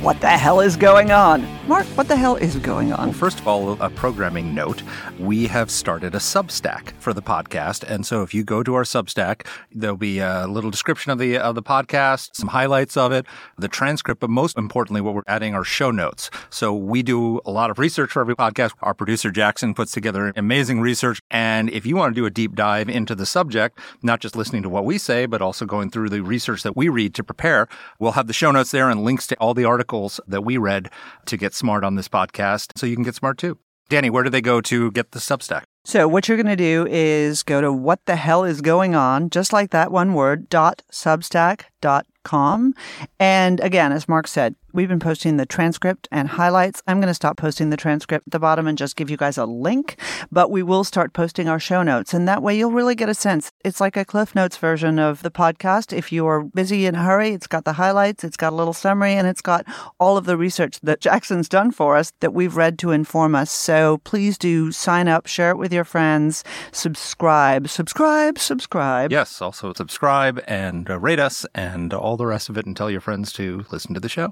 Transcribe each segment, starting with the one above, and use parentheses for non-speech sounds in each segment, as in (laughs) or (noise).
What the hell is going on? Mark, what the hell is going on? Well, first of all, a programming note. We have started a Substack for the podcast. And so if you go to our Substack, there'll be a little description of the of the podcast, some highlights of it, the transcript, but most importantly, what we're adding are show notes. So we do a lot of research for every podcast. Our producer Jackson puts together amazing research. And if you want to do a deep dive into the subject, not just listening to what we say, but also going through the research that we read to prepare, we'll have the show notes there and links to all the articles that we read to get smart on this podcast so you can get smart too. Danny, where do they go to get the Substack? So, what you're going to do is go to what the hell is going on, just like that one word, dot substack dot com. And again, as Mark said, we've been posting the transcript and highlights. I'm going to stop posting the transcript at the bottom and just give you guys a link, but we will start posting our show notes. And that way you'll really get a sense. It's like a Cliff Notes version of the podcast. If you are busy in a hurry, it's got the highlights, it's got a little summary, and it's got all of the research that (laughs) Jackson's done for us that we've read to inform us. So please do sign up, share it with your friends, subscribe, subscribe, subscribe. Yes, also subscribe and uh, rate us and all the rest of it and tell your friends to listen to the show.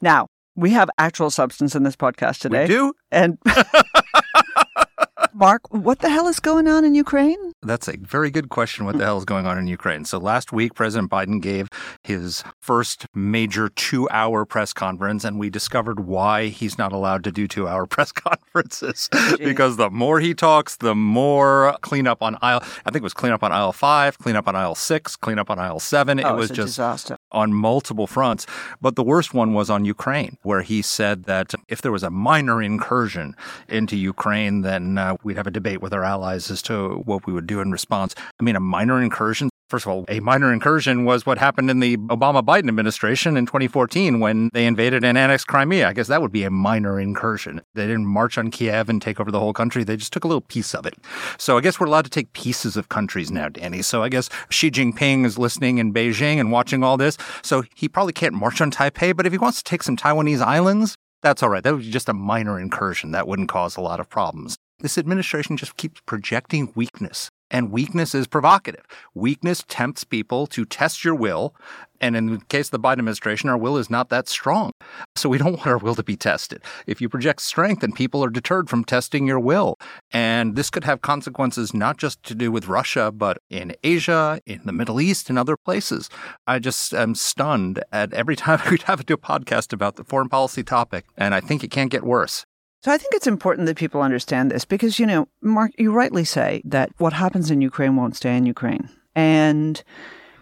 Now, we have actual substance in this podcast today. We do? And (laughs) Mark, what the hell is going on in Ukraine? That's a very good question. What the hmm. hell is going on in Ukraine? So last week, President Biden gave his first major two hour press conference, and we discovered why he's not allowed to do two hour (laughs) press conferences. because the more he talks, the more cleanup on aisle, I think it was cleanup on aisle five, cleanup on aisle six, cleanup on aisle seven. Oh, it was just disaster. On multiple fronts. But the worst one was on Ukraine, where he said that if there was a minor incursion into Ukraine, then uh, we'd have a debate with our allies as to what we would do in response. I mean, a minor incursion. First of all, a minor incursion was what happened in the Obama Biden administration in 2014 when they invaded and annexed Crimea. I guess that would be a minor incursion. They didn't march on Kiev and take over the whole country. They just took a little piece of it. So I guess we're allowed to take pieces of countries now, Danny. So I guess Xi Jinping is listening in Beijing and watching all this. So he probably can't march on Taipei, but if he wants to take some Taiwanese islands, that's all right. That would be just a minor incursion. That wouldn't cause a lot of problems. This administration just keeps projecting weakness, and weakness is provocative. Weakness tempts people to test your will. And in the case of the Biden administration, our will is not that strong. So we don't (laughs) want our will to be tested. If you project strength, then people are deterred from testing your will. And this could have consequences not just to do with Russia, but in Asia, in the Middle East, and other places. I just am stunned at every (laughs) time we have to do a podcast about the foreign policy topic. And I think it can't get worse. So I think it's important that people understand this because, you know, Mark, you rightly say that what happens in Ukraine won't stay in Ukraine. And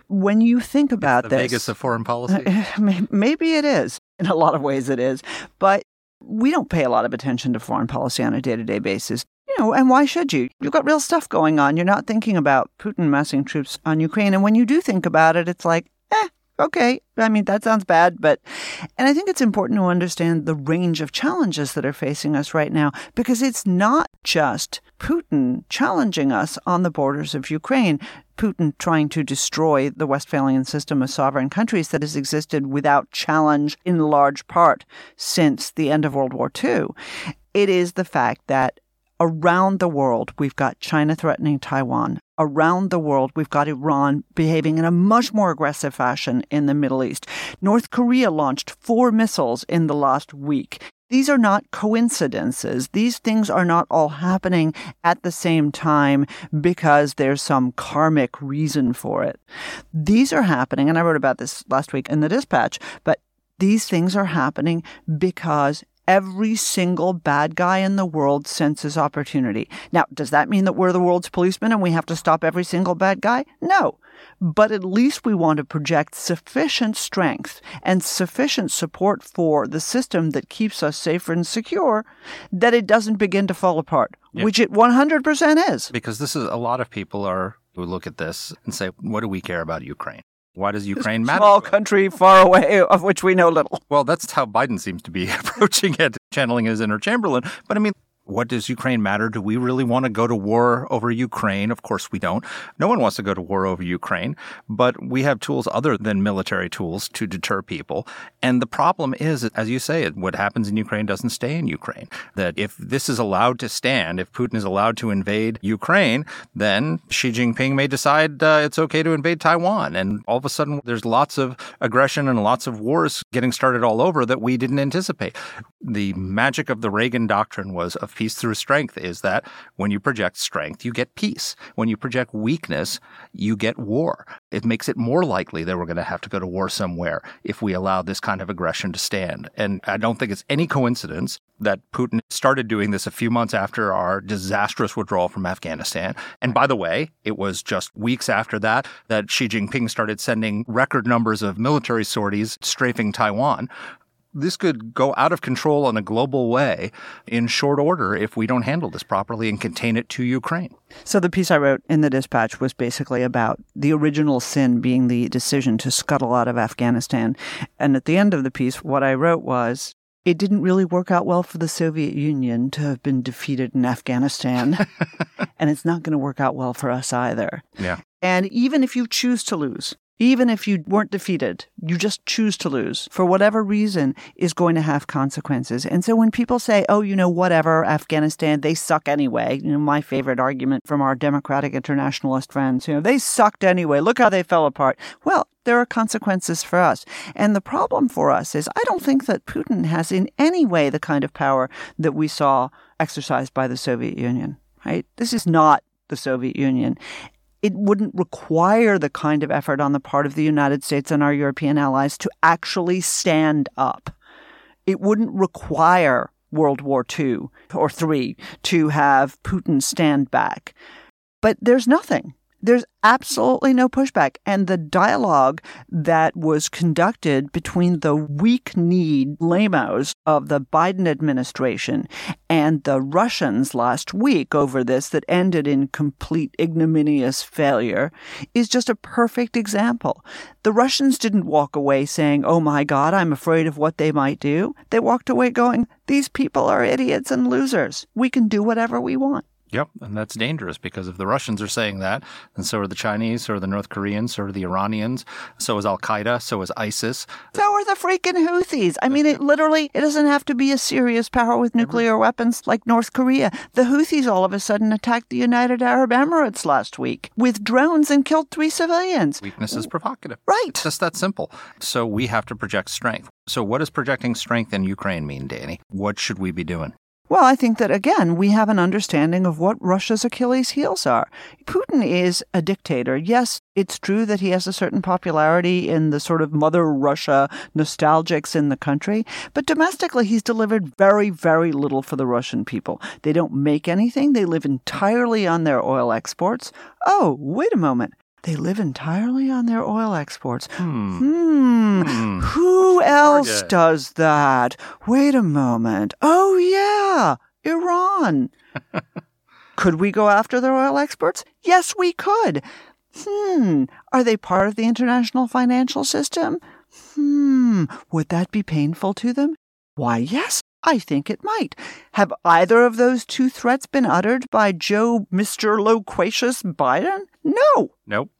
when you think about this the this, Vegas of foreign policy. (laughs) maybe it is. In a lot of ways, it is. But we don't pay a lot of attention to foreign policy on a day to day basis. You know, and why should you? You've got real stuff going on. You're not thinking about Putin massing troops on Ukraine. And when you do think about it, it's like, eh, okay. I mean, that sounds bad, but, and I think it's important to understand the range of challenges that are facing us right now because it's not just Putin challenging us on the borders of Ukraine. Putin trying to destroy the Westphalian system of sovereign countries that has existed without challenge in large part since the end of World War II. It is the fact that around the world, we've got China threatening Taiwan. Around the world, we've got Iran behaving in a much more aggressive fashion in the Middle East. North Korea launched four missiles in the last week. These are not coincidences. These things are not all happening at the same time because there's some karmic reason for it. These are happening, and I wrote about this last week in the dispatch, but these things are happening because every single bad guy in the world senses opportunity. Now, does that mean that we're the world's policemen and we have to stop every single bad guy? No. But at least we want to project sufficient strength and sufficient support for the system that keeps us safe and secure that it doesn't begin to fall apart, Yeah. which it 100% is. Because this is a lot of people are who look at this and say, what do we care about Ukraine? Why does Ukraine matter? Small country far away of which we know little. Well, that's how Biden seems to be (laughs) approaching it, channeling his inner Chamberlain. But I mean, what does Ukraine matter? Do we really want to go to war over Ukraine? Of course we don't. No one wants to go to war over Ukraine, but we have tools other than military tools to deter people. And the problem is, as you say, what happens in Ukraine doesn't stay in Ukraine. That if this is allowed to stand, if Putin is allowed to invade Ukraine, then Xi Jinping may decide uh, it's okay to invade Taiwan. And all of a sudden, there's lots of aggression and lots of wars getting started all over that we didn't anticipate. The magic of the Reagan doctrine was peace through strength is that when you project strength, you get peace. When you project weakness, you get war. It makes it more likely that we're going to have to go to war somewhere if we allow this kind of aggression to stand. And I don't think it's any coincidence that Putin started doing this a few months after our disastrous withdrawal from Afghanistan. And by the way, it was just weeks after that that Xi Jinping started sending record numbers of military sorties strafing Taiwan this could go out of control in a global way in short order if we don't handle this properly and contain it to Ukraine. So the piece I wrote in the dispatch was basically about the original sin being the decision to scuttle out of Afghanistan. And at the end of the piece, what I wrote was it didn't really work out well for the Soviet Union to have been defeated in Afghanistan. (laughs) and it's not going to work out well for us either. Yeah. And even if you choose to lose, even if you weren't defeated, you just choose to lose for whatever reason is going to have consequences. And so when people say, oh, you know, whatever, Afghanistan, they suck anyway, you know, my favorite argument from our democratic internationalist friends, you know, they sucked anyway. Look how they fell apart. Well, there are consequences for us. And the problem for us is I don't think that Putin has in any way the kind of power that we saw exercised by the Soviet Union, right? This is not the Soviet Union it wouldn't require the kind of effort on the part of the United States and our European allies to actually stand up. It wouldn't require World War II or III to have Putin stand back. But there's nothing. There's absolutely no pushback. And the dialogue that was conducted between the weak kneed lamos of the Biden administration and the Russians last week over this that ended in complete ignominious failure is just a perfect example. The Russians didn't walk away saying, Oh my God, I'm afraid of what they might do. They walked away going, These people are idiots and losers. We can do whatever we want. Yep, and that's dangerous because if the Russians are saying that, then so are the Chinese, so are the North Koreans, so are the Iranians, so is Al Qaeda, so is ISIS. So are the freaking Houthis. I mean, it literally it doesn't have to be a serious power with nuclear weapons like North Korea. The Houthis all of a sudden attacked the United Arab Emirates last week with drones and killed three civilians. Weakness is provocative. Right. Just that simple. So we have to project strength. So what does projecting strength in Ukraine mean, Danny? What should we be doing? Well, I think that again, we have an understanding of what Russia's Achilles heels are. Putin is a dictator. Yes, it's true that he has a certain popularity in the sort of mother Russia nostalgics in the country, but domestically, he's delivered very, very little for the Russian people. They don't make anything, they live entirely on their oil exports. Oh, wait a moment. They live entirely on their oil exports. Hmm. Hmm. Hmm. Who else Target. does that? Wait a moment. Oh, yeah. Iran. (laughs) could we go after their oil exports? Yes, we could. Hmm. Are they part of the international financial system? Hmm. Would that be painful to them? Why, yes, I think it might. Have either of those two threats been uttered by Joe Mr. Loquacious Biden? No. Nope.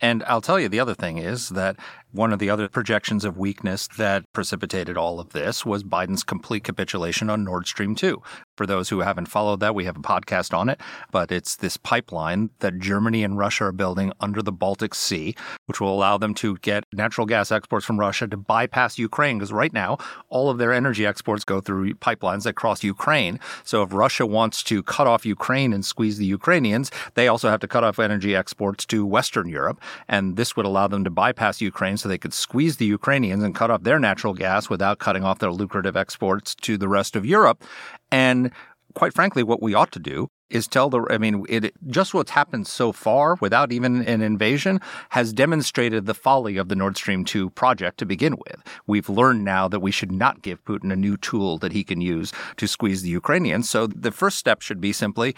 And I'll tell you, the other thing is that one of the other projections of weakness that precipitated all of this was Biden's complete capitulation on Nord Stream 2. For those who haven't followed that, we have a podcast on it, but it's this pipeline that Germany and Russia are building under the Baltic Sea, which will allow them to get natural gas exports from Russia to bypass Ukraine. Because right now, all of their energy exports go through pipelines that cross Ukraine. So if Russia wants to cut off Ukraine and squeeze the Ukrainians, they also have to cut off energy exports to Western Europe. And this would allow them to bypass Ukraine so they could squeeze the Ukrainians and cut off their natural gas without cutting off their lucrative exports to the rest of Europe. And quite frankly, what we ought to do is tell the, I mean, it, just what's happened so far without even an invasion has demonstrated the folly of the Nord Stream 2 project to begin with. We've learned now that we should not give Putin a new tool that he can use to squeeze the Ukrainians. So the first step should be simply,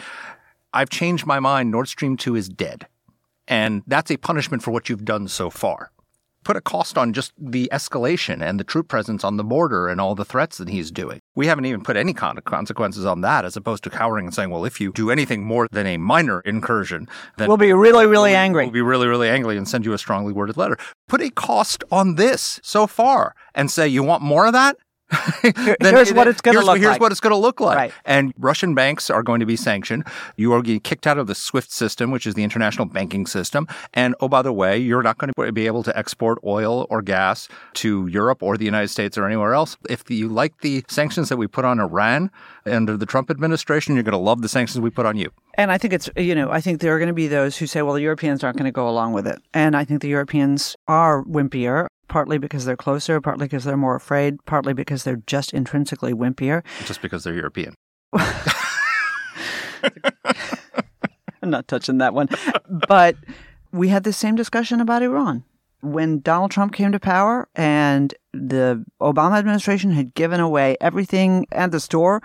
I've changed my mind. Nord Stream 2 is dead. And that's a punishment for what you've done so far. Put a cost on just the escalation and the troop presence on the border and all the threats that he's doing. We haven't even put any of consequences on that, as opposed to cowering and saying, well, if you do anything more than a minor incursion, then We'll be really, really we'll- angry. We'll be really, really angry and send you a strongly worded letter. Put a cost on this so far and say, you want more of that? (laughs) Here's what it's gonna look Here's like. what it's going to look like. Right. And Russian banks are going to be sanctioned. You are getting kicked out of the SWIFT system, which is the international banking system. And oh, by the way, you're not going to be able to export oil or gas to Europe or the United States or anywhere else. If you like the sanctions that we put on Iran under the Trump administration, you're going to love the sanctions we put on you. And I think it's, you know, I think there are going to be those who say, well, the Europeans aren't going to go along with it. And I think the Europeans are wimpier, partly because they're closer, partly because they're more afraid, partly because they're just intrinsically wimpier. Just because they're European. (laughs) I'm not touching that one. but we had the same discussion about Iran. When Donald Trump came to power and the Obama administration had given away everything at the store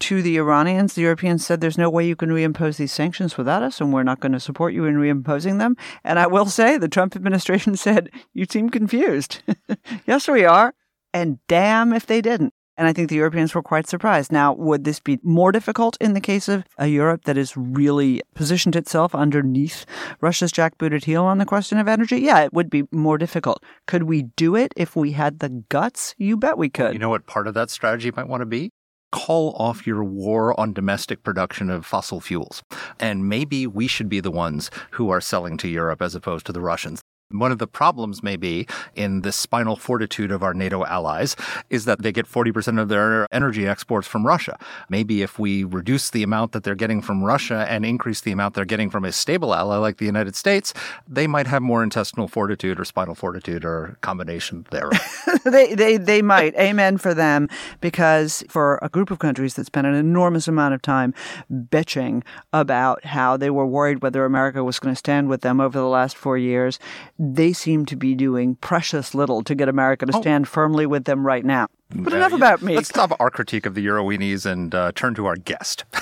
to the Iranians, the Europeans said, There's no way you can reimpose these sanctions without us, and we're not going to support you in reimposing them. And I will say, the Trump administration (laughs) said, You seem confused. (laughs) yes, we are. And damn if they didn't. And I think the Europeans were quite surprised. Now, would this be more difficult in the case of a Europe that has really positioned itself underneath Russia's jackbooted heel on the question of energy? Yeah, it would be more difficult. Could we do it if we had the guts? You bet we could. You know what part of that strategy might want to be? Call off your war on domestic production of fossil fuels. And maybe we should be the ones who are selling to Europe as opposed to the Russians. One of the problems, maybe, in the spinal fortitude of our NATO allies is that they get 40% of their energy exports from Russia. Maybe if we reduce the amount that they're getting from Russia and increase the amount they're getting from a stable ally like the United States, they might have more intestinal fortitude or spinal fortitude or combination thereof. (laughs) they, they, they might. Amen for them. Because for a group of countries that spent an enormous amount of time bitching about how they were worried whether America was going to stand with them over the last four years, they seem to be doing precious little to get America to stand firmly with them right now. But enough about me. Let's stop our critique of the Euroweenies and uh, turn to our guest. (laughs)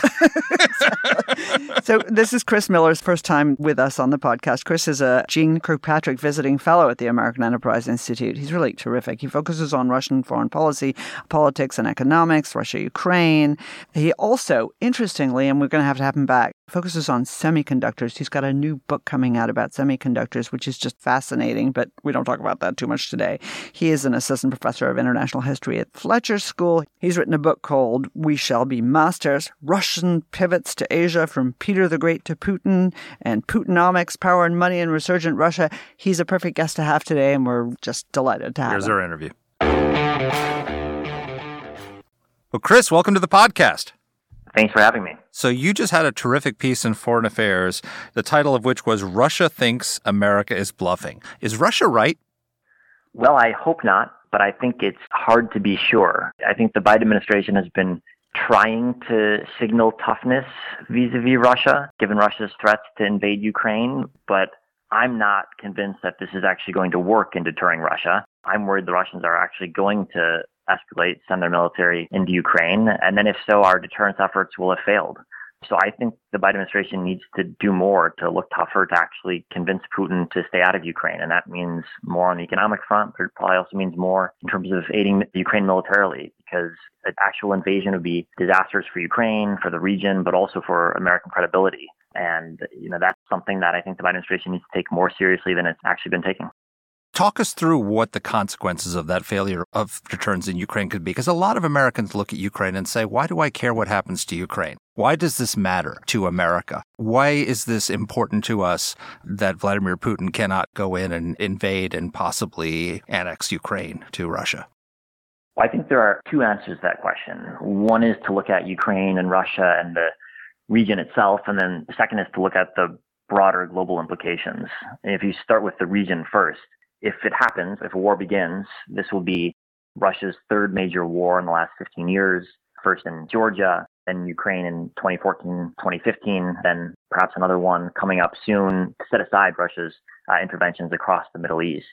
(laughs) so this is Chris Miller's first time with us on the podcast. Chris is a Jeane Kirkpatrick visiting fellow at the American Enterprise Institute. He's really terrific. He focuses on Russian foreign policy, politics, and economics, Russia, Ukraine. He also, interestingly, and we're going to have to have him back, focuses on semiconductors. He's got a new book coming out about semiconductors, which is just fascinating, but we don't talk about that too much today. He is an assistant professor of international history at Fletcher School. He's written a book called We Shall Be Masters Russian Pivots to Asia from Peter the Great to Putin and Putinomics, Power and Money in Resurgent Russia. He's a perfect guest to have today, and we're just delighted to have Here's him. our interview. Well, Chris, welcome to the podcast. Thanks for having me. So, you just had a terrific piece in Foreign Affairs, the title of which was Russia Thinks America is Bluffing. Is Russia right? Well, I hope not, but I think it's hard to be sure. I think the Biden administration has been trying to signal toughness vis a vis Russia, given Russia's threats to invade Ukraine, but I'm not convinced that this is actually going to work in deterring Russia. I'm worried the Russians are actually going to escalate, send their military into Ukraine, and then if so, our deterrence efforts will have failed. So I think the Biden administration needs to do more to look tougher to actually convince Putin to stay out of Ukraine. And that means more on the economic front, but it probably also means more in terms of aiding Ukraine militarily, because an actual invasion would be disastrous for Ukraine, for the region, but also for American credibility. And, you know, that's something that I think the Biden administration needs to take more seriously than it's actually been taking. Talk us through what the consequences of that failure of returns in Ukraine could be. Because a lot of Americans look at Ukraine and say, why do I care what happens to Ukraine? Why does this matter to America? Why is this important to us that Vladimir Putin cannot go in and invade and possibly annex Ukraine to Russia? Well, I think there are two answers to that question. One is to look at Ukraine and Russia and the region itself, and then the second is to look at the broader global implications. And if you start with the region first, if it happens, if a war begins, this will be Russia's third major war in the last 15 years, first in Georgia, then Ukraine in 2014, 2015, then perhaps another one coming up soon to set aside Russia's uh, interventions across the Middle East.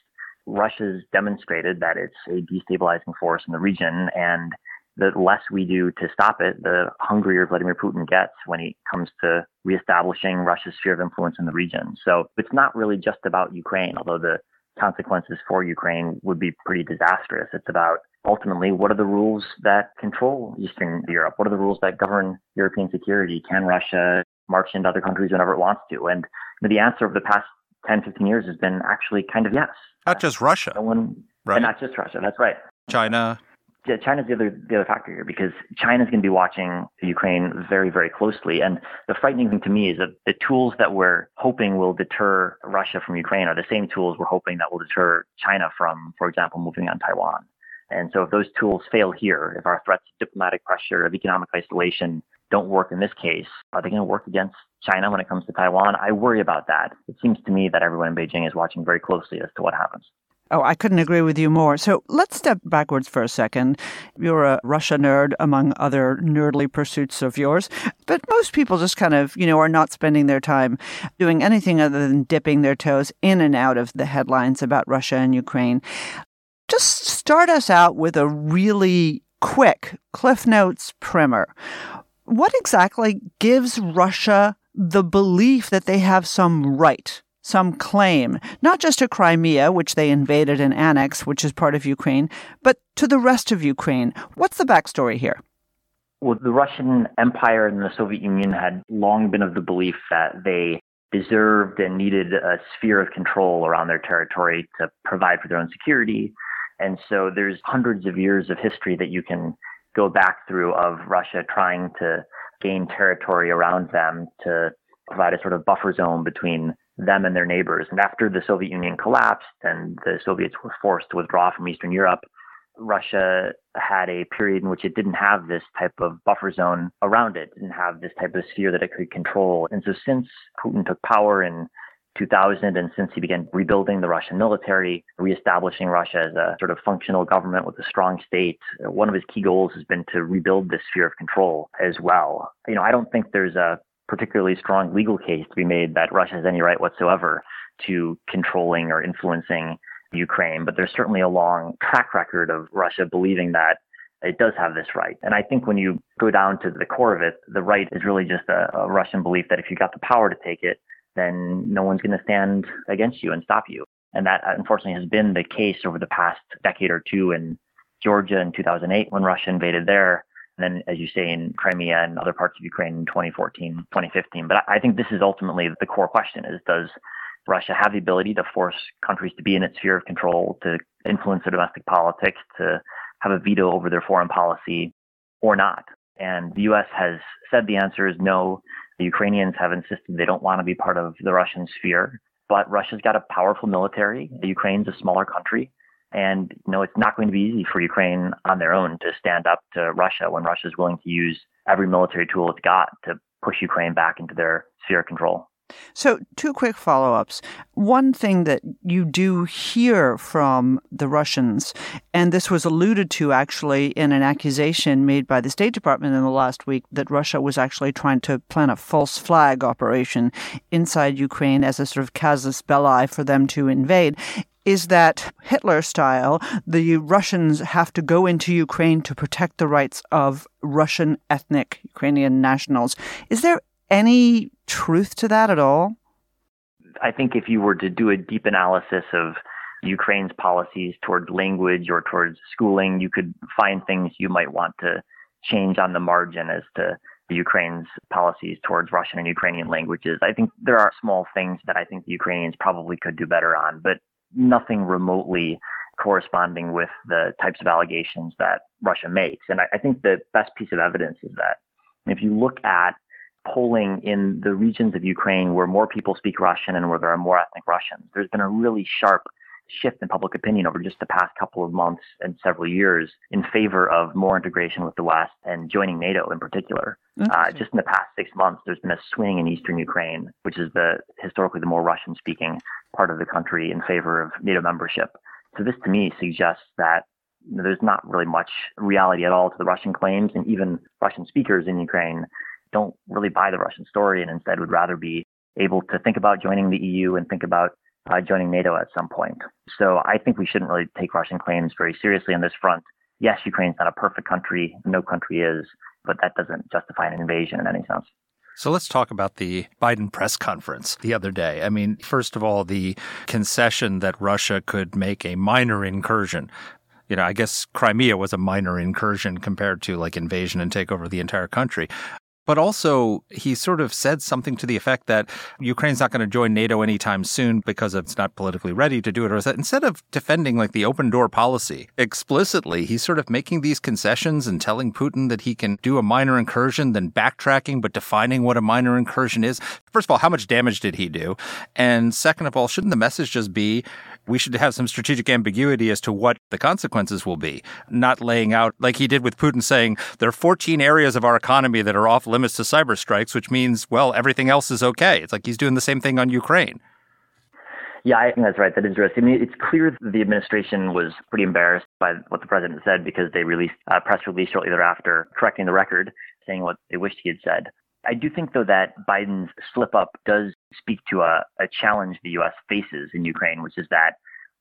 Russia's demonstrated that it's a destabilizing force in the region, and the less we do to stop it, the hungrier Vladimir Putin gets when he comes to reestablishing Russia's sphere of influence in the region. So it's not really just about Ukraine, although the consequences for Ukraine would be pretty disastrous. It's about ultimately what are the rules that control Eastern Europe? What are the rules that govern European security? Can Russia march into other countries whenever it wants to? And the answer of the past 10, 15 years has been actually kind of yes. Not just Russia. No one, right? And not just Russia. That's right. China. Yeah, China's the other the other factor here because China's going to be watching Ukraine very very closely. And the frightening thing to me is that the tools that we're hoping will deter Russia from Ukraine are the same tools we're hoping that will deter China from, for example, moving on Taiwan. And so if those tools fail here, if our threats of diplomatic pressure, of economic isolation don't work in this case, are they going to work against China when it comes to Taiwan? I worry about that. It seems to me that everyone in Beijing is watching very closely as to what happens. Oh, I couldn't agree with you more. So let's step backwards for a second. You're a Russia nerd among other nerdly pursuits of yours, but most people just kind of, you know, are not spending their time doing anything other than dipping their toes in and out of the headlines about Russia and Ukraine. Just start us out with a really quick Cliff Notes primer. What exactly gives Russia the belief that they have some right some claim, not just to Crimea, which they invaded and annexed, which is part of Ukraine, but to the rest of Ukraine. What's the backstory here? Well, the Russian Empire and the Soviet Union had long been of the belief that they deserved and needed a sphere of control around their territory to provide for their own security. And so there's hundreds of years of history that you can go back through of Russia trying to gain territory around them to provide a sort of buffer zone between them and their neighbors. And after the Soviet Union collapsed and the Soviets were forced to withdraw from Eastern Europe, Russia had a period in which it didn't have this type of buffer zone around it, didn't have this type of sphere that it could control. And so since Putin took power in 2000 and since he began rebuilding the Russian military, reestablishing Russia as a sort of functional government with a strong state, one of his key goals has been to rebuild this sphere of control as well. You know, I don't think there's a particularly strong legal case to be made that Russia has any right whatsoever to controlling or influencing Ukraine. But there's certainly a long track record of Russia believing that it does have this right. And I think when you go down to the core of it, the right is really just a, a Russian belief that if you've got the power to take it, then no one's going to stand against you and stop you. And that uh, unfortunately has been the case over the past decade or two in Georgia in 2008 when Russia invaded there then, as you say, in Crimea and other parts of Ukraine in 2014, 2015. But I think this is ultimately the core question is does Russia have the ability to force countries to be in its sphere of control, to influence their domestic politics, to have a veto over their foreign policy or not? And the U.S. has said the answer is no. The Ukrainians have insisted they don't want to be part of the Russian sphere. But Russia's got a powerful military. Ukraine's a smaller country. And you know, it's not going to be easy for Ukraine on their own to stand up to Russia when Russia is willing to use every military tool it's got to push Ukraine back into their sphere of control. So, two quick follow ups. One thing that you do hear from the Russians, and this was alluded to actually in an accusation made by the State Department in the last week, that Russia was actually trying to plan a false flag operation inside Ukraine as a sort of casus belli for them to invade, is that Hitler style, the Russians have to go into Ukraine to protect the rights of Russian ethnic Ukrainian nationals. Is there any truth to that at all? I think if you were to do a deep analysis of Ukraine's policies towards language or towards schooling, you could find things you might want to change on the margin as to Ukraine's policies towards Russian and Ukrainian languages. I think there are small things that I think the Ukrainians probably could do better on, but nothing remotely corresponding with the types of allegations that Russia makes. And I, I think the best piece of evidence is that if you look at polling in the regions of Ukraine where more people speak Russian and where there are more ethnic Russians, there's been a really sharp shift in public opinion over just the past couple of months and several years in favor of more integration with the West and joining NATO in particular. Uh, just in the past six months, there's been a swing in eastern Ukraine, which is the historically the more Russian speaking part of the country in favor of NATO membership. So this to me suggests that there's not really much reality at all to the Russian claims, and even Russian speakers in Ukraine don't really buy the Russian story and instead would rather be able to think about joining the EU and think about uh, joining NATO at some point. So I think we shouldn't really take Russian claims very seriously on this front. Yes, Ukraine's not a perfect country. No country is, but that doesn't justify an invasion in any sense. So let's talk about the Biden press conference the other day. I mean, first of all, the concession that Russia could make a minor incursion you know, I guess Crimea was a minor incursion compared to like invasion and take over the entire country. But also, he sort of said something to the effect that Ukraine's not going to join NATO anytime soon because it's not politically ready to do it. Or that instead of defending like the open door policy explicitly, he's sort of making these concessions and telling Putin that he can do a minor incursion, then backtracking, but defining what a minor incursion is. First of all, how much damage did he do? And second of all, shouldn't the message just be we should have some strategic ambiguity as to what the consequences will be, not laying out like he did with Putin saying there are 14 areas of our economy that are off limits to cyber strikes, which means, well, everything else is okay. It's like he's doing the same thing on Ukraine. Yeah, I think that's right. That is interesting. I mean, it's clear the administration was pretty embarrassed by what the president said because they released a press release shortly thereafter correcting the record, saying what they wished he had said. I do think, though, that Biden's slip up does speak to a, a challenge the U.S. faces in Ukraine, which is that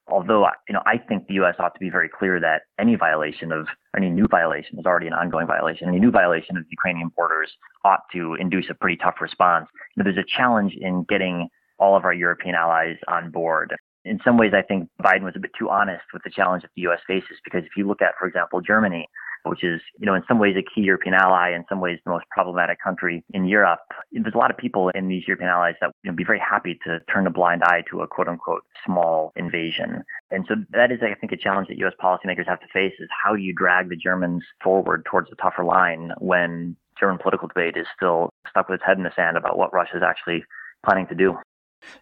although you know I think the U.S. ought to be very clear that any violation of any new violation is already an ongoing violation. Any new violation of Ukrainian borders ought to induce a pretty tough response. You know, there's a challenge in getting all of our European allies on board. In some ways, I think Biden was a bit too honest with the challenge that the U.S. faces because if you look at, for example, Germany, which is, you know, in some ways a key European ally, in some ways the most problematic country in Europe. There's a lot of people in these European allies that you know, be very happy to turn a blind eye to a quote unquote small invasion. And so that is, I think, a challenge that U.S. policymakers have to face is how do you drag the Germans forward towards a tougher line when German political debate is still stuck with its head in the sand about what Russia is actually planning to do.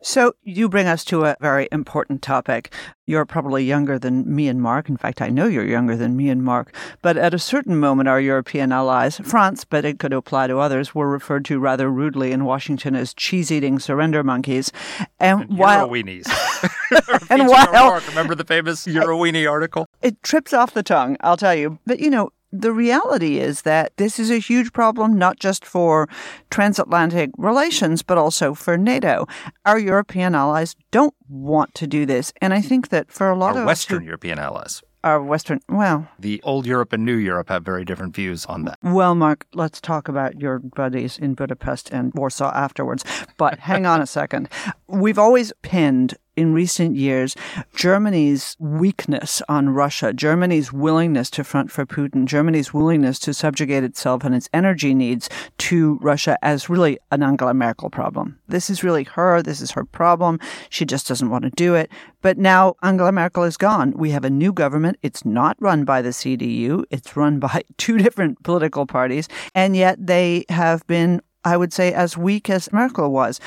So, you bring us to a very important topic. You're probably younger than me and Mark. In fact, I know you're younger than me and Mark. But at a certain moment, our European allies, France, but it could apply to others, were referred to rather rudely in Washington as cheese eating surrender monkeys. And, and while. Euroweenies. (laughs) (laughs) and while. Remember the famous (laughs) Euroweenie article? It trips off the tongue, I'll tell you. But, you know, the reality is that this is a huge problem, not just for transatlantic relations, but also for NATO. Our European allies don't want to do this. And I think that for a lot Our of Western who, European allies. Our Western, well. The old Europe and New Europe have very different views on that. Well, Mark, let's talk about your buddies in Budapest and Warsaw afterwards. But hang on a second. We've always pinned in recent years Germany's weakness on Russia, Germany's willingness to front for Putin, Germany's willingness to subjugate itself and its energy needs to Russia as really an Angela Merkel problem. This is really her. This is her problem. She just doesn't want to do it. But now Angela Merkel is gone. We have a new government. It's not run by the CDU. It's run (laughs) by two different political parties. And yet they have been, I would say, as weak as Merkel was.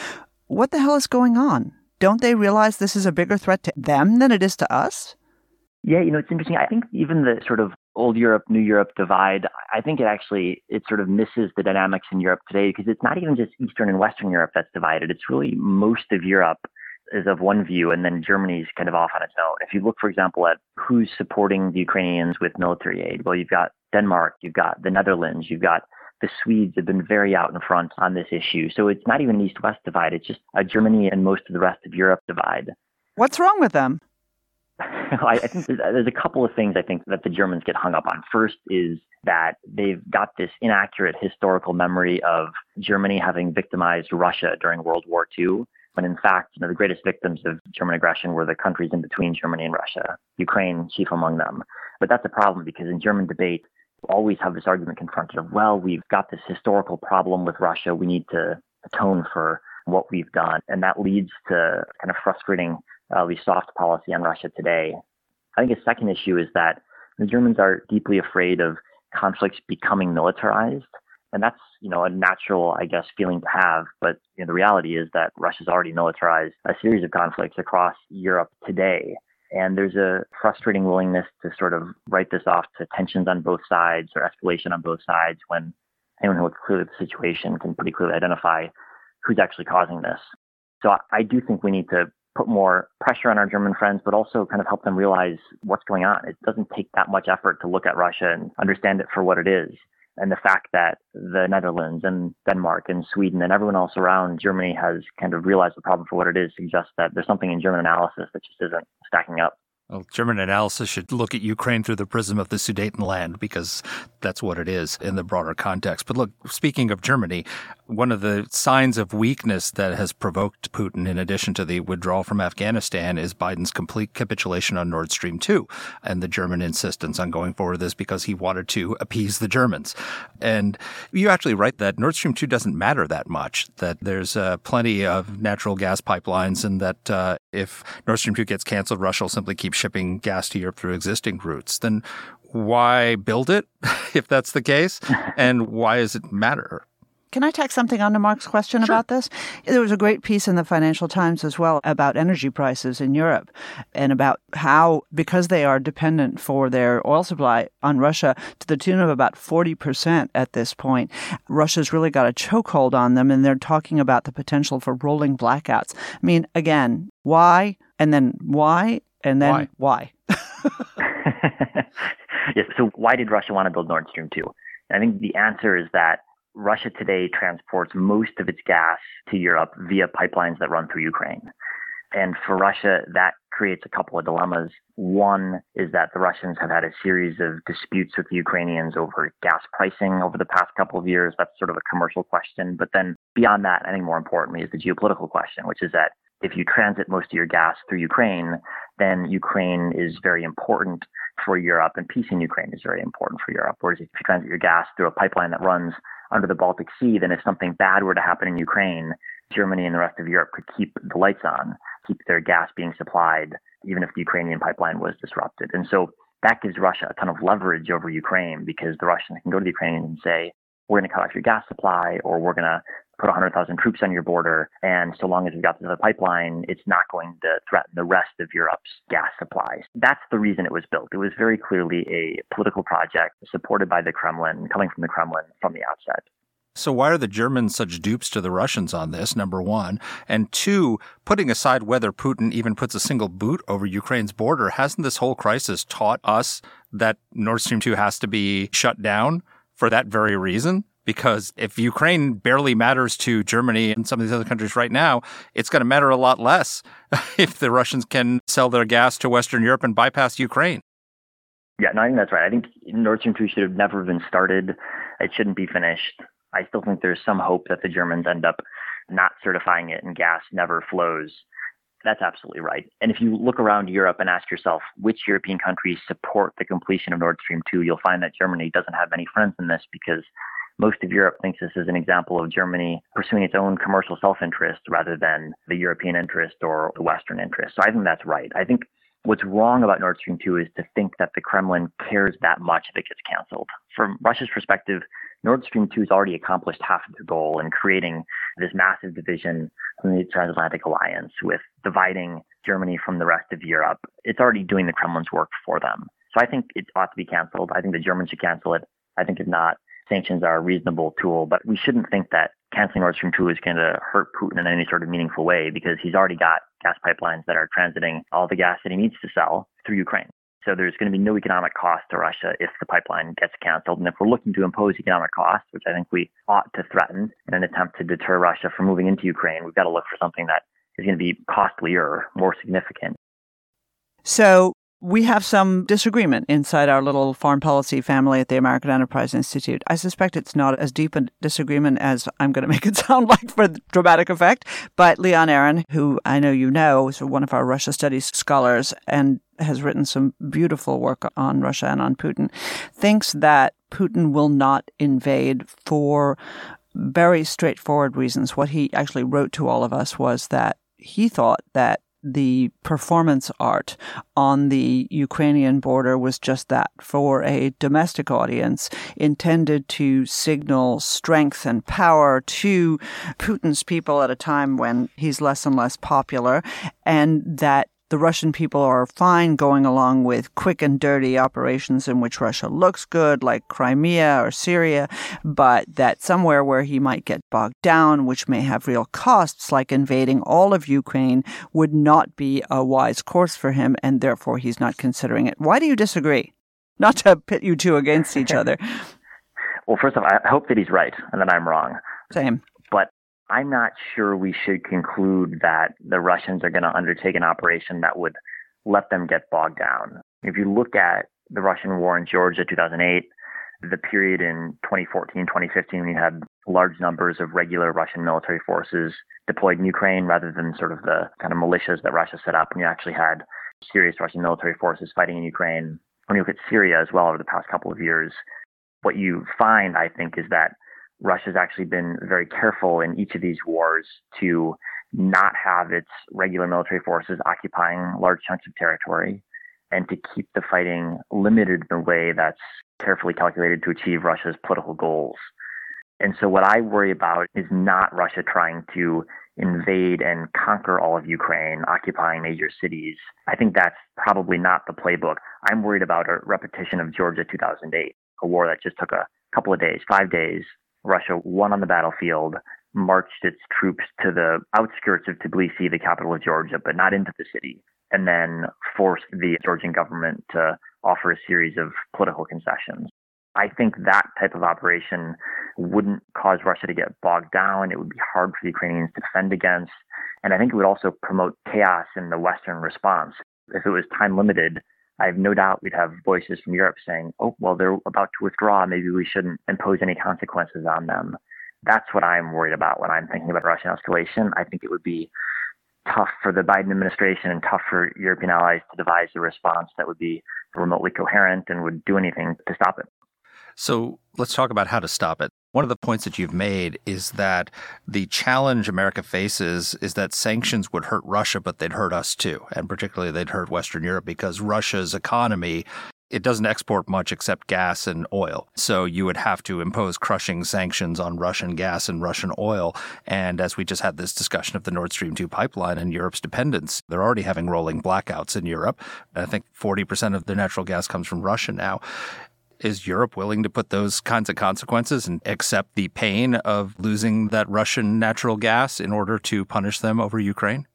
What the hell is going on? Don't they realize this is a bigger threat to them than it is to us? Yeah, you know, it's interesting. I think even the sort of old Europe, new Europe divide, I think it actually it sort of misses the dynamics in Europe today because it's not even just Eastern and Western Europe that's divided. It's really most of Europe is of one view, and then Germany's kind of off on its own. If you look, for example, at who's supporting the Ukrainians with military aid, well, you've got Denmark, you've got the Netherlands, you've got the Swedes have been very out in front on this issue. So it's not even an east west divide, it's just a Germany and most of the rest of Europe divide. What's wrong with them? (laughs) I, I think there's, a couple of things I think that the Germans get hung up on. First is that they've got this inaccurate historical memory of Germany having victimized Russia during World War II, when in fact, you know, the greatest victims of German aggression were the countries in between Germany and Russia, Ukraine chief among them. But that's a problem because in German debate, always have this argument confronted of, well, we've got this historical problem with Russia. We need to atone for what we've done. And that leads to kind of frustrating, uh, least soft policy on Russia today. I think a second issue is that the Germans are deeply afraid of conflicts becoming militarized. And that's, you know, a natural, I guess, feeling to have. But you know, the reality is that Russia's already militarized a series of conflicts across Europe today. And there's a frustrating willingness to sort of write this off to tensions on both sides or escalation on both sides when anyone who looks clearly at the situation can pretty clearly identify who's actually causing this. So I do think we need to put more pressure on our German friends, but also kind of help them realize what's going on. It doesn't take that much effort to look at Russia and understand it for what it is. And the fact that the Netherlands and Denmark and Sweden and everyone else around Germany has kind of realized the problem for what it is suggests that there's something in German analysis that just isn't stacking up. Well, German analysis should look at Ukraine through the prism of the Sudetenland because that's what it is in the broader context. But look, speaking of Germany, one of the signs of weakness that has provoked Putin, in addition to the withdrawal from Afghanistan, is Biden's complete capitulation on Nord Stream 2 and the German insistence on going forward with this because he wanted to appease the Germans. And you actually write that Nord Stream 2 doesn't matter that much, that there's uh, plenty of natural gas pipelines, and that uh, if Nord Stream 2 gets canceled, Russia will simply keep shipping gas to Europe through existing routes. Then why build it (laughs) if that's the case? and why does it matter? Can I tack something on to Mark's question sure. about this? There was a great piece in the Financial Times as well about energy prices in Europe and about how, because they are dependent for their oil supply on Russia to the tune of about 40% at this point, Russia's really got a chokehold on them and they're talking about the potential for rolling blackouts. I mean, again, why? And then why? And then why? why? (laughs) (laughs) yes. So why did Russia want to build Nord Stream 2? I think the answer is that Russia today transports most of its gas to Europe via pipelines that run through Ukraine. And for Russia, that creates a couple of dilemmas. One is that the Russians have had a series of disputes with the Ukrainians over gas pricing over the past couple of years. That's sort of a commercial question. But then beyond that, I think more importantly is the geopolitical question, which is that if you transit most of your gas through Ukraine, then Ukraine is very important for Europe and peace in Ukraine is very important for Europe. Whereas if you transit your gas through a pipeline that runs under the Baltic Sea, then if something bad were to happen in Ukraine, Germany and the rest of Europe could keep the lights on, keep their gas being supplied, even if the Ukrainian pipeline was disrupted. And so that gives Russia a ton of leverage over Ukraine because the Russians can go to the Ukrainians and say, we're going to cut off your gas supply or we're going to put 100,000 troops on your border. And so long as we've got other pipeline, it's not going to threaten the rest of Europe's gas supplies. That's the reason it was built. It was very clearly a political project supported by the Kremlin, coming from the Kremlin from the outset. So, why are the Germans such dupes to the Russians on this? Number one. And two, putting aside whether Putin even puts a single boot over Ukraine's border, hasn't this whole crisis taught us that Nord Stream 2 has to be shut down for that very reason? Because if Ukraine barely matters to Germany and some of these other countries right now, it's going to matter a lot less (laughs) if the Russians can sell their gas to Western Europe and bypass Ukraine. Yeah, no, I think that's right. I think Nord Stream 2 should have never been started. It shouldn't be finished. I still think there's some hope that the Germans end up not certifying it and gas never flows. That's absolutely right. And if you look around Europe and ask yourself which European countries support the completion of Nord Stream 2, you'll find that Germany doesn't have any friends in this because most of Europe thinks this is an example of Germany pursuing its own commercial self interest rather than the European interest or the Western interest. So I think that's right. I think what's wrong about Nord Stream 2 is to think that the Kremlin cares that much if it gets canceled. From Russia's perspective, Nord Stream 2 has already accomplished half of their goal in creating this massive division in the transatlantic alliance with dividing Germany from the rest of Europe. It's already doing the Kremlin's work for them. So I think it ought to be canceled. I think the Germans should cancel it. I think if not, sanctions are a reasonable tool, but we shouldn't think that canceling Nord Stream 2 is going to hurt Putin in any sort of meaningful way because he's already got gas pipelines that are transiting all the gas that he needs to sell through Ukraine. So there's going to be no economic cost to Russia if the pipeline gets canceled. And if we're looking to impose economic costs, which I think we ought to threaten in an attempt to deter Russia from moving into Ukraine, we've got to look for something that is going to be costlier, more significant. So we have some disagreement inside our little foreign policy family at the American Enterprise Institute. I suspect it's not as deep a disagreement as I'm going to make it (laughs) sound like for dramatic effect. But Leon Aron, who I know you know, is one of our Russia studies scholars and has written some beautiful work on Russia and on Putin, thinks that Putin will not invade for very straightforward reasons. What he actually wrote to all of us was that he thought that the performance art on the Ukrainian border was just that for a domestic audience intended to signal strength and power to Putin's people at a time when he's less and less popular and that the Russian people are fine going along with quick and dirty operations in which Russia looks good, like Crimea or Syria, but that somewhere where he might get bogged down, which may have real costs, like invading all of Ukraine, would not be a wise course for him, and therefore he's not considering it. Why do you disagree? Not to pit you two against each (laughs) other. well, first of all, I hope that he's right and that I'm wrong. Same. I'm not sure we should conclude that the Russians are going to undertake an operation that would let them get bogged down. If you look at the Russian war in Georgia 2008, the period in 2014, 2015 when you had large numbers of regular Russian military forces deployed in Ukraine rather than sort of the kind of militias that Russia set up. And you actually had serious Russian military forces fighting in Ukraine. When you look at Syria as well over the past couple of years, what you find, I think, is that Russia's actually been very careful in each of these wars to not have its regular military forces occupying large chunks of territory and to keep the fighting limited in a way that's carefully calculated to achieve Russia's political goals. And so what I worry about is not Russia trying to invade and conquer all of Ukraine, occupying major cities. I think that's probably not the playbook. I'm worried about a repetition of Georgia 2008, a war that just took a couple of days, five days. Russia won on the battlefield, marched its troops to the outskirts of Tbilisi, the capital of Georgia, but not into the city, and then forced the Georgian government to offer a series of political concessions. I think that type of operation wouldn't cause Russia to get bogged down. It would be hard for the Ukrainians to defend against. And I think it would also promote chaos in the Western response. If it was time limited, I have no doubt we'd have voices from Europe saying, oh, well, they're about to withdraw. Maybe we shouldn't impose any consequences on them. That's what I'm worried about when I'm thinking about Russian escalation. I think it would be tough for the Biden administration and tough for European allies to devise a response that would be remotely coherent and would do anything to stop it. So let's talk about how to stop it. One of the points that you've made is that the challenge America faces is that sanctions would hurt Russia, but they'd hurt us too. And particularly they'd hurt Western Europe because Russia's economy it doesn't export much except gas and oil. So you would have to impose crushing sanctions on Russian gas and Russian oil. And as we just had this discussion of the Nord Stream 2 pipeline and Europe's dependence, they're already having rolling blackouts in Europe. I think 40% of their natural gas comes from Russia now. Is Europe willing to put those kinds of consequences and accept the pain of losing that Russian natural gas in order to punish them over Ukraine?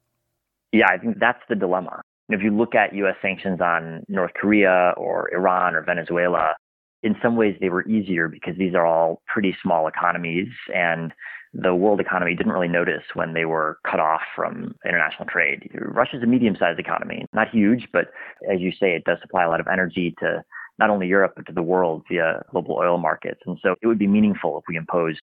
Yeah, I think that's the dilemma. If you look at U.S. sanctions on North Korea or Iran or Venezuela, in some ways they were easier because these are all pretty small economies and the world economy didn't really notice when they were cut off from international trade. Russia's a medium sized economy, not huge, but as you say, it does supply a lot of energy to not only Europe, but to the world via global oil markets. And so it would be meaningful if we imposed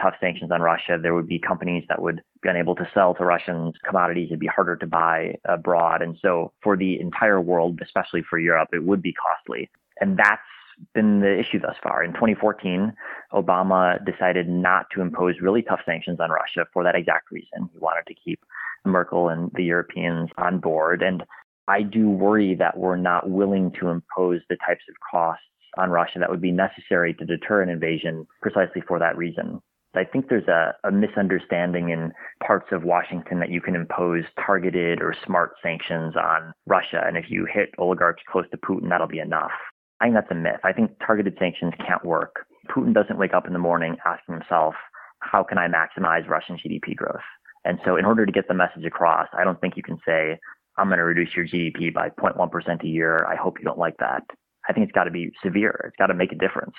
tough sanctions on Russia. There would be companies that would be unable to sell to Russians commodities. It'd be harder to buy abroad. And so for the entire world, especially for Europe, it would be costly. And that's been the issue thus far. In 2014, Obama decided not to impose really tough sanctions on Russia for that exact reason. He wanted to keep Merkel and the Europeans on board. And I do worry that we're not willing to impose the types of costs on Russia that would be necessary to deter an invasion precisely for that reason. I think there's a, a, misunderstanding in parts of Washington that you can impose targeted or smart sanctions on Russia. And if you hit oligarchs close to Putin, that'll be enough. I think that's a myth. I think targeted sanctions can't work. Putin doesn't wake up in the morning asking himself, how can I maximize Russian GDP growth? And so, in order to get the message across, I don't think you can say, I'm going to reduce your GDP by 0.1% a year. I hope you don't like that. I think it's got to be severe. It's got to make a difference.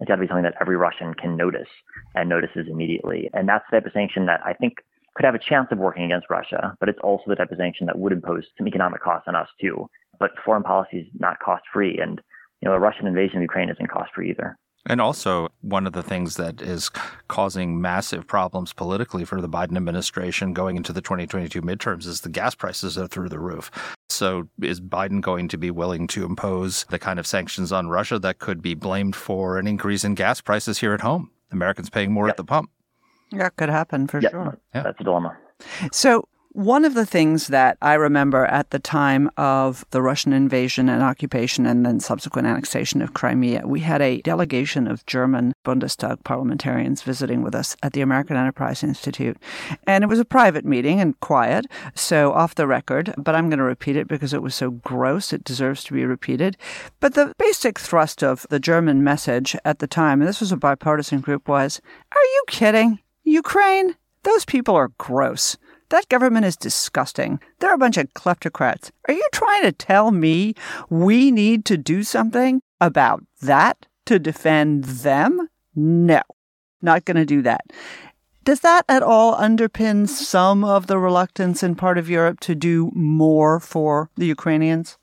It's got to be something that every Russian can notice and notices immediately. And that's the type of sanction that I think could have a chance of working against Russia, but it's also the type of sanction that would impose some economic costs on us too. But foreign policy is not cost free. And, you know, a Russian invasion of Ukraine isn't cost free either. And also, one of the things that is causing massive problems politically for the Biden administration going into the 2022 midterms is the gas prices are through the roof. So, is Biden going to be willing to impose the kind of sanctions on Russia that could be blamed for an increase in gas prices here at home? Americans paying more yep. at the pump. That could happen for yep. sure. Yeah. That's a dilemma. So, one of the things that I remember at the time of the Russian invasion and occupation and then subsequent annexation of Crimea, we had a delegation of German Bundestag parliamentarians visiting with us at the American Enterprise Institute. And it was a private meeting and quiet, so off the record, but I'm going to repeat it because it was so gross, it deserves to be repeated. But the basic thrust of the German message at the time, and this was a bipartisan group, was Are you kidding? Ukraine? Those people are gross. That government is disgusting. They're a bunch of kleptocrats. Are you trying to tell me we need to do something about that to defend them? No, not going to do that. Does that at all underpin some of the reluctance in part of Europe to do more for the Ukrainians?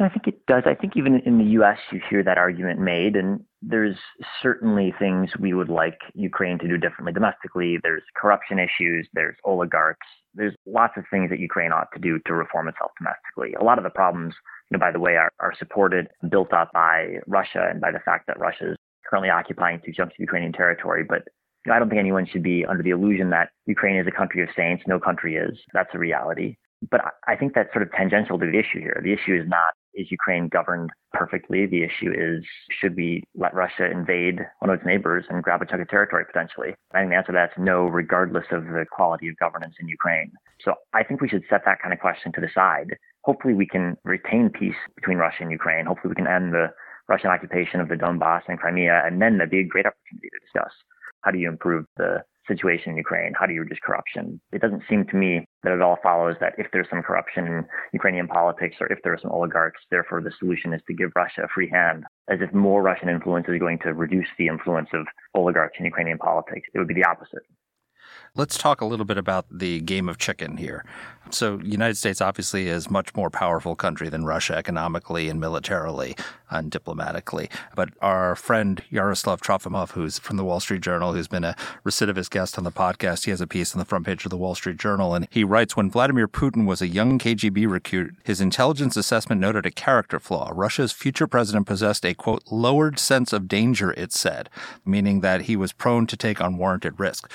I think it does. I think even in the U.S., you hear that argument made, and there's certainly things we would like Ukraine to do differently domestically. There's corruption issues, there's oligarchs, there's lots of things that Ukraine ought to do to reform itself domestically. A lot of the problems, you know, by the way, are, are supported, built up by Russia and by the fact that Russia is currently occupying two chunks of Ukrainian territory. But you know, I don't think anyone should be under the illusion that Ukraine is a country of saints. No country is. That's a reality. But I think that's sort of tangential to the issue here. The issue is not is Ukraine governed perfectly? The issue is should we let Russia invade one of its neighbors and grab a chunk of territory potentially? I think the answer to that is no, regardless of the quality of governance in Ukraine. So I think we should set that kind of question to the side. Hopefully, we can retain peace between Russia and Ukraine. Hopefully, we can end the Russian occupation of the Donbass and Crimea, and then that'd be a great opportunity to discuss how do you improve the situation in Ukraine? How do you reduce corruption? It doesn't seem to me that it all follows that if there's some corruption in Ukrainian politics or if there are some oligarchs, therefore the solution is to give Russia a free hand, as if more Russian influence is going to reduce the influence of oligarchs in Ukrainian politics. It would be the opposite. Let's talk a little bit about the game of chicken here. So, United States obviously is much more powerful country than Russia economically and militarily and diplomatically. But our friend Yaroslav Trofimov, who's from the Wall Street Journal, who's been a recidivist guest on the podcast, he has a piece on the front page of the Wall Street Journal, and he writes: When Vladimir Putin was a young KGB recruit, his intelligence assessment noted a character flaw. Russia's future president possessed a quote lowered sense of danger. It said, meaning that he was prone to take unwarranted risk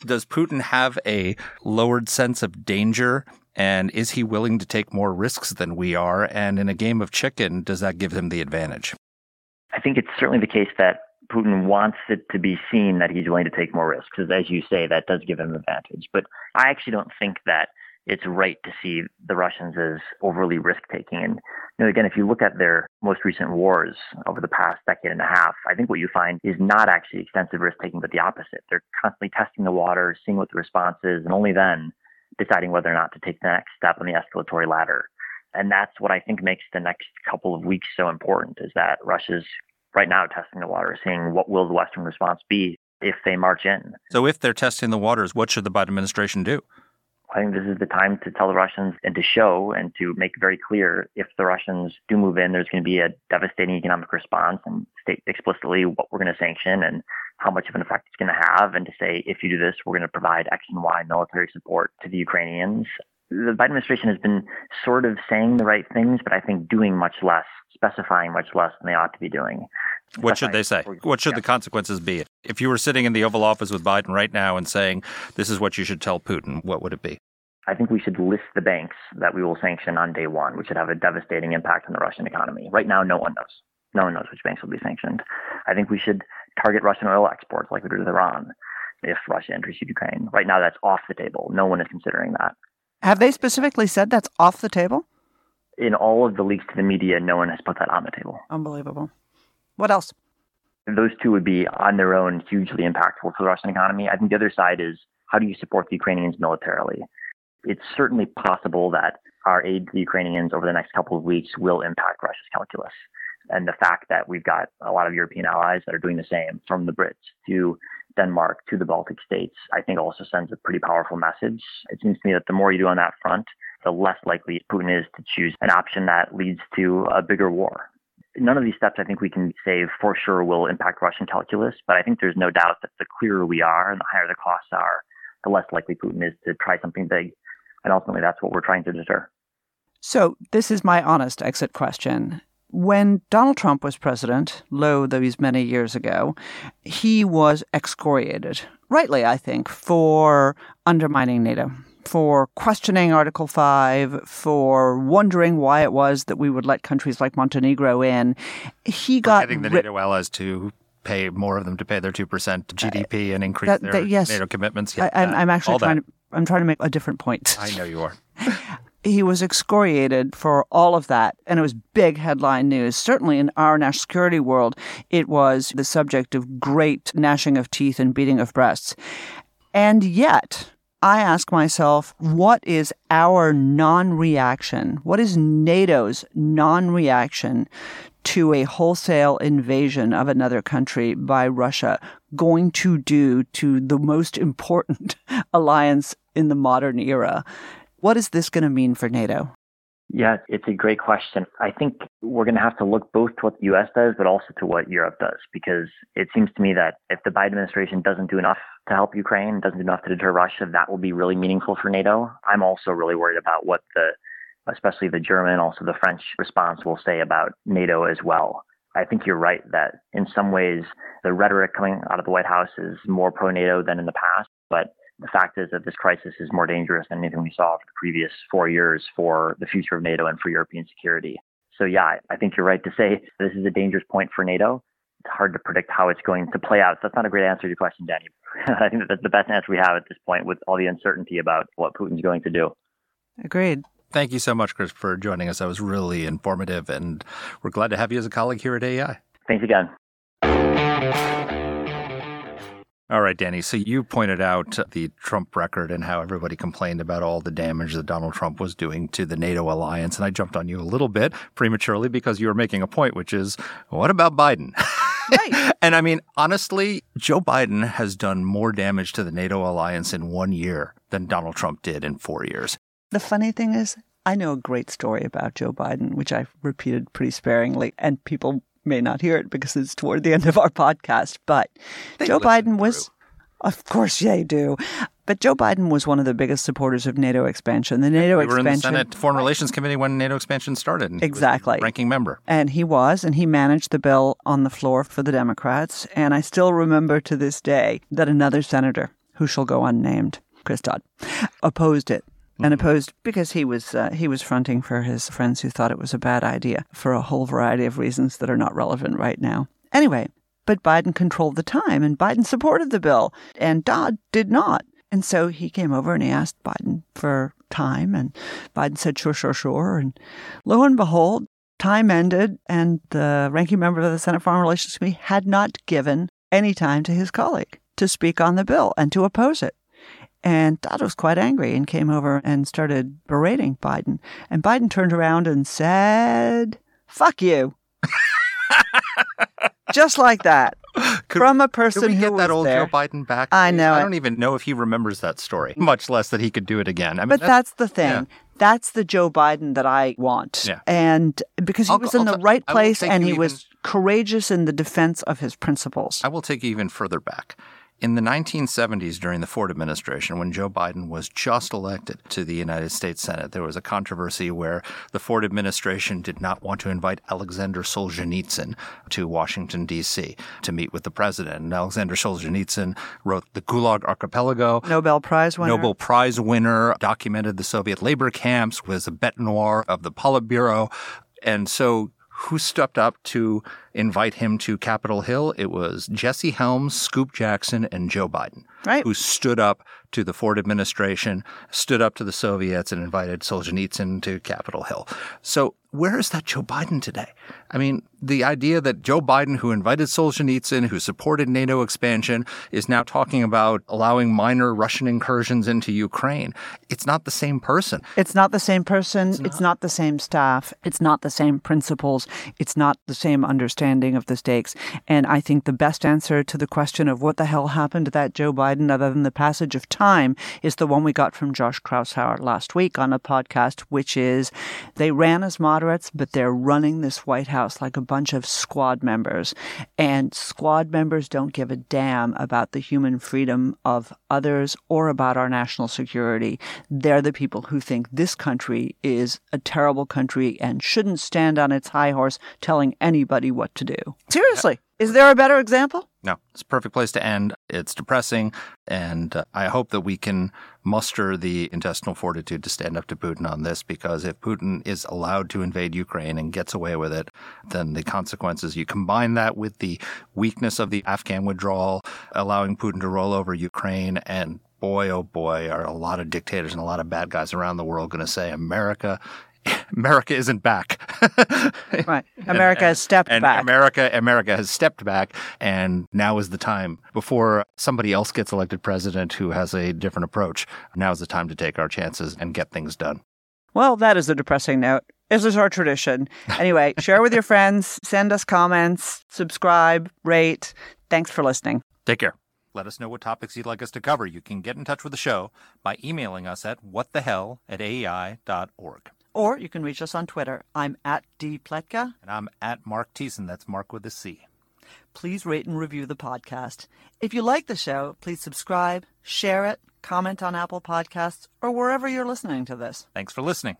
does Putin have a lowered sense of danger? And is he willing to take more risks than we are? And in a game of chicken, does that give him the advantage? I think it's certainly the case that Putin wants it to be seen that he's willing to take more risks. Because as you say, that does give him an advantage. But I actually don't think that it's right to see the Russians as overly risk taking. And you know, again, if you look at their most recent wars over the past decade and a half, I think what you find is not actually extensive risk taking, but the opposite. They're constantly testing the water, seeing what the response is, and only then deciding whether or not to take the next step on the escalatory ladder. And that's what I think makes the next couple of weeks so important is that Russia's right now testing the water, seeing what will the Western response be if they march in. So if they're testing the waters, what should the Biden administration do? I think this is the time to tell the Russians and to show and to make very clear if the Russians do move in, there's going to be a devastating economic response and state explicitly what we're going to sanction and how much of an effect it's going to have. And to say, if you do this, we're going to provide X and Y military support to the Ukrainians. The Biden administration has been sort of saying the right things, but I think doing much less, specifying much less than they ought to be doing. What should they say? What should the consequences be? If you were sitting in the Oval Office with Biden right now and saying, this is what you should tell Putin, what would it be? I think we should list the banks that we will sanction on day one, which would have a devastating impact on the Russian economy. Right now, no one knows. No one knows which banks will be sanctioned. I think we should target Russian oil exports like we did with Iran if Russia enters Ukraine. Right now, that's off the table. No one is considering that. Have they specifically said that's off the table? In all of the leaks to the media, no one has put that on the table. Unbelievable. What else? Those two would be on their own hugely impactful for the Russian economy. I think the other side is how do you support the Ukrainians militarily? It's certainly possible that our aid to the Ukrainians over the next couple of weeks will impact Russia's calculus. And the fact that we've got a lot of European allies that are doing the same, from the Brits to Denmark to the Baltic states, I think also sends a pretty powerful message. It seems to me that the more you do on that front, the less likely Putin is to choose an option that leads to a bigger war none of these steps I think we can say for sure will impact Russian calculus, but I think there's no doubt that the clearer we are and the higher the costs are, the less likely Putin is to try something big. And ultimately, that's what we're trying to deter. So, this is my honest exit question. When Donald Trump was president, lo these many years ago, he was excoriated, rightly, I think, for undermining NATO for questioning Article 5, for wondering why it was that we would let countries like Montenegro in. He got. Getting the NATO allies to pay more of them to pay their 2% GDP uh, and increase that, their that, yes. NATO commitments. Yeah, I, am I'm actually trying that. to. I'm trying to make a different point. I know you are. (laughs) he was excoriated for all of that, and it was big headline news. Certainly in our national security world, it was the subject of great gnashing of teeth and beating of breasts. And yet, I ask myself, what is our non reaction? What is NATO's non reaction to a wholesale invasion of another country by Russia going to do to the most important (laughs) alliance in the modern era? What is this going to mean for NATO? Yeah, it's a great question. I think we're going to have to look both to what the US does, but also to what Europe does, because it seems to me that if the Biden administration doesn't do enough to help Ukraine, doesn't do enough to deter Russia, that will be really meaningful for NATO. I'm also really worried about what the, especially the German, also the French response will say about NATO as well. I think you're right that in some ways the rhetoric coming out of the White House is more pro NATO than in the past, but the fact is that this crisis is more dangerous than anything we saw for the previous four years for the future of NATO and for European security. So, yeah, I think you're right to say this is a dangerous point for NATO. It's hard to predict how it's going to play out. So that's not a great answer to your question, Dany. (laughs) I think that that's the best answer we have at this point with all the uncertainty about what Putin's going to do. Agreed. Thank you so much, Chris, for joining us. That was really informative, and we're glad to have you as a colleague here at AEI. Thanks again. All right, Dany. So you pointed out the Trump record and how everybody complained about all the damage that Donald Trump was doing to the NATO alliance. And I jumped on you a little bit prematurely because you were making a point, which is what about Biden? Right. (laughs) and I mean, honestly, Joe Biden has done more damage to the NATO alliance in one year than Donald Trump did in four years. The funny thing is, I know a great story about Joe Biden, which I've repeated pretty sparingly, and people may not hear it because it's toward the (laughs) end of our podcast. But They Joe Biden was, through. of course, they do. But Joe Biden was one of the biggest supporters of NATO expansion. The NATO We were in the. Senate Foreign Relations Committee when NATO expansion started. and he was the Exactly. ranking member. And he was, and he managed the bill on the floor for the Democrats. And I still remember to this day that another senator, who shall go unnamed, Chris Dodd, opposed it. And opposed because he was uh, he was fronting for his friends who thought it was a bad idea for a whole variety of reasons that are not relevant right now. Anyway, but Biden controlled the time, and Biden supported the bill, and Dodd did not. And so he came over and he asked Biden for time, and Biden said, sure, sure, sure. And lo and behold, time ended, and the ranking member of the Senate Foreign Relations Committee had not given any time to his colleague to speak on the bill and to oppose it. And Dodd was quite angry and came over and started berating Biden. And Biden turned around and said, Fuck you. (laughs) Just like that. Could- From a Could person we who get that old there. Joe Biden back? I know I it. don't even know if he remembers that story, much less that he could do it again. I mean, But that's the thing. yeah. That's the Joe Biden that I want. Yeah. And because he I'll was in I'll the t- right place and he even- was courageous in the defense of his principles. I will take you even further back. In the 1970s, during the Ford administration, when Joe Biden was just elected to the United States Senate, there was a controversy where the Ford administration did not want to invite Alexander Solzhenitsyn to Washington, D.C. to meet with the president. And Alexander Solzhenitsyn wrote The Gulag Archipelago, Nobel Prize winner. Nobel Prize winner, documented the Soviet labor camps, was a bête noire of the Politburo. And so, who stepped up to invite him to Capitol Hill? It was Jesse Helms, Scoop Jackson, and Joe Biden, Right. who stood up to the Ford administration, stood up to the Soviets, and invited Solzhenitsyn to Capitol Hill. So, where is that Joe Biden today? I mean, the idea that Joe Biden, who invited Solzhenitsyn, who supported NATO expansion, is now talking about allowing minor Russian incursions into Ukraine. It's not the same person. It's not the same person. It's not. the same staff. It's not the same principles. It's not the same understanding of the stakes. And I think the best answer to the question of what the hell happened to that Joe Biden, other than the passage of time, is the one we got from Josh Kraushaar last week on a podcast, which is they ran as but they're running this White House like a bunch of squad members. And squad members don't give a damn about the human freedom of others or about our national security. They're the people who think this country is a terrible country and shouldn't stand on its high horse telling anybody what to do. Seriously. Is there a better example? No, it's a perfect place to end. It's depressing, and uh, I hope that we can muster the intestinal fortitude to stand up to Putin on this because if Putin is allowed to invade Ukraine and gets away with it, then the consequences, you combine that with the weakness of the Afghan withdrawal, allowing Putin to roll over Ukraine, and boy, oh boy, are a lot of dictators and a lot of bad guys around the world going to say, America. America isn't back. (laughs) Right. America has stepped and back. America, America has stepped back, and now is the time before somebody else gets elected president who has a different approach. Now is the time to take our chances and get things done. Well, that is a depressing note. This is our tradition. (laughs) Anyway, share with your friends, send us comments, subscribe, rate. Thanks for listening. Take care. Let us know what topics you'd like us to cover. You can get in touch with the show by emailing us at whatthehell at aei.org. Or you can reach us on Twitter. I'm at dpletka. And I'm at Marc Thiessen. That's Marc with a C. Please rate and review the podcast. If you like the show, please subscribe, share it, comment on Apple Podcasts, or wherever you're listening to this. Thanks for listening.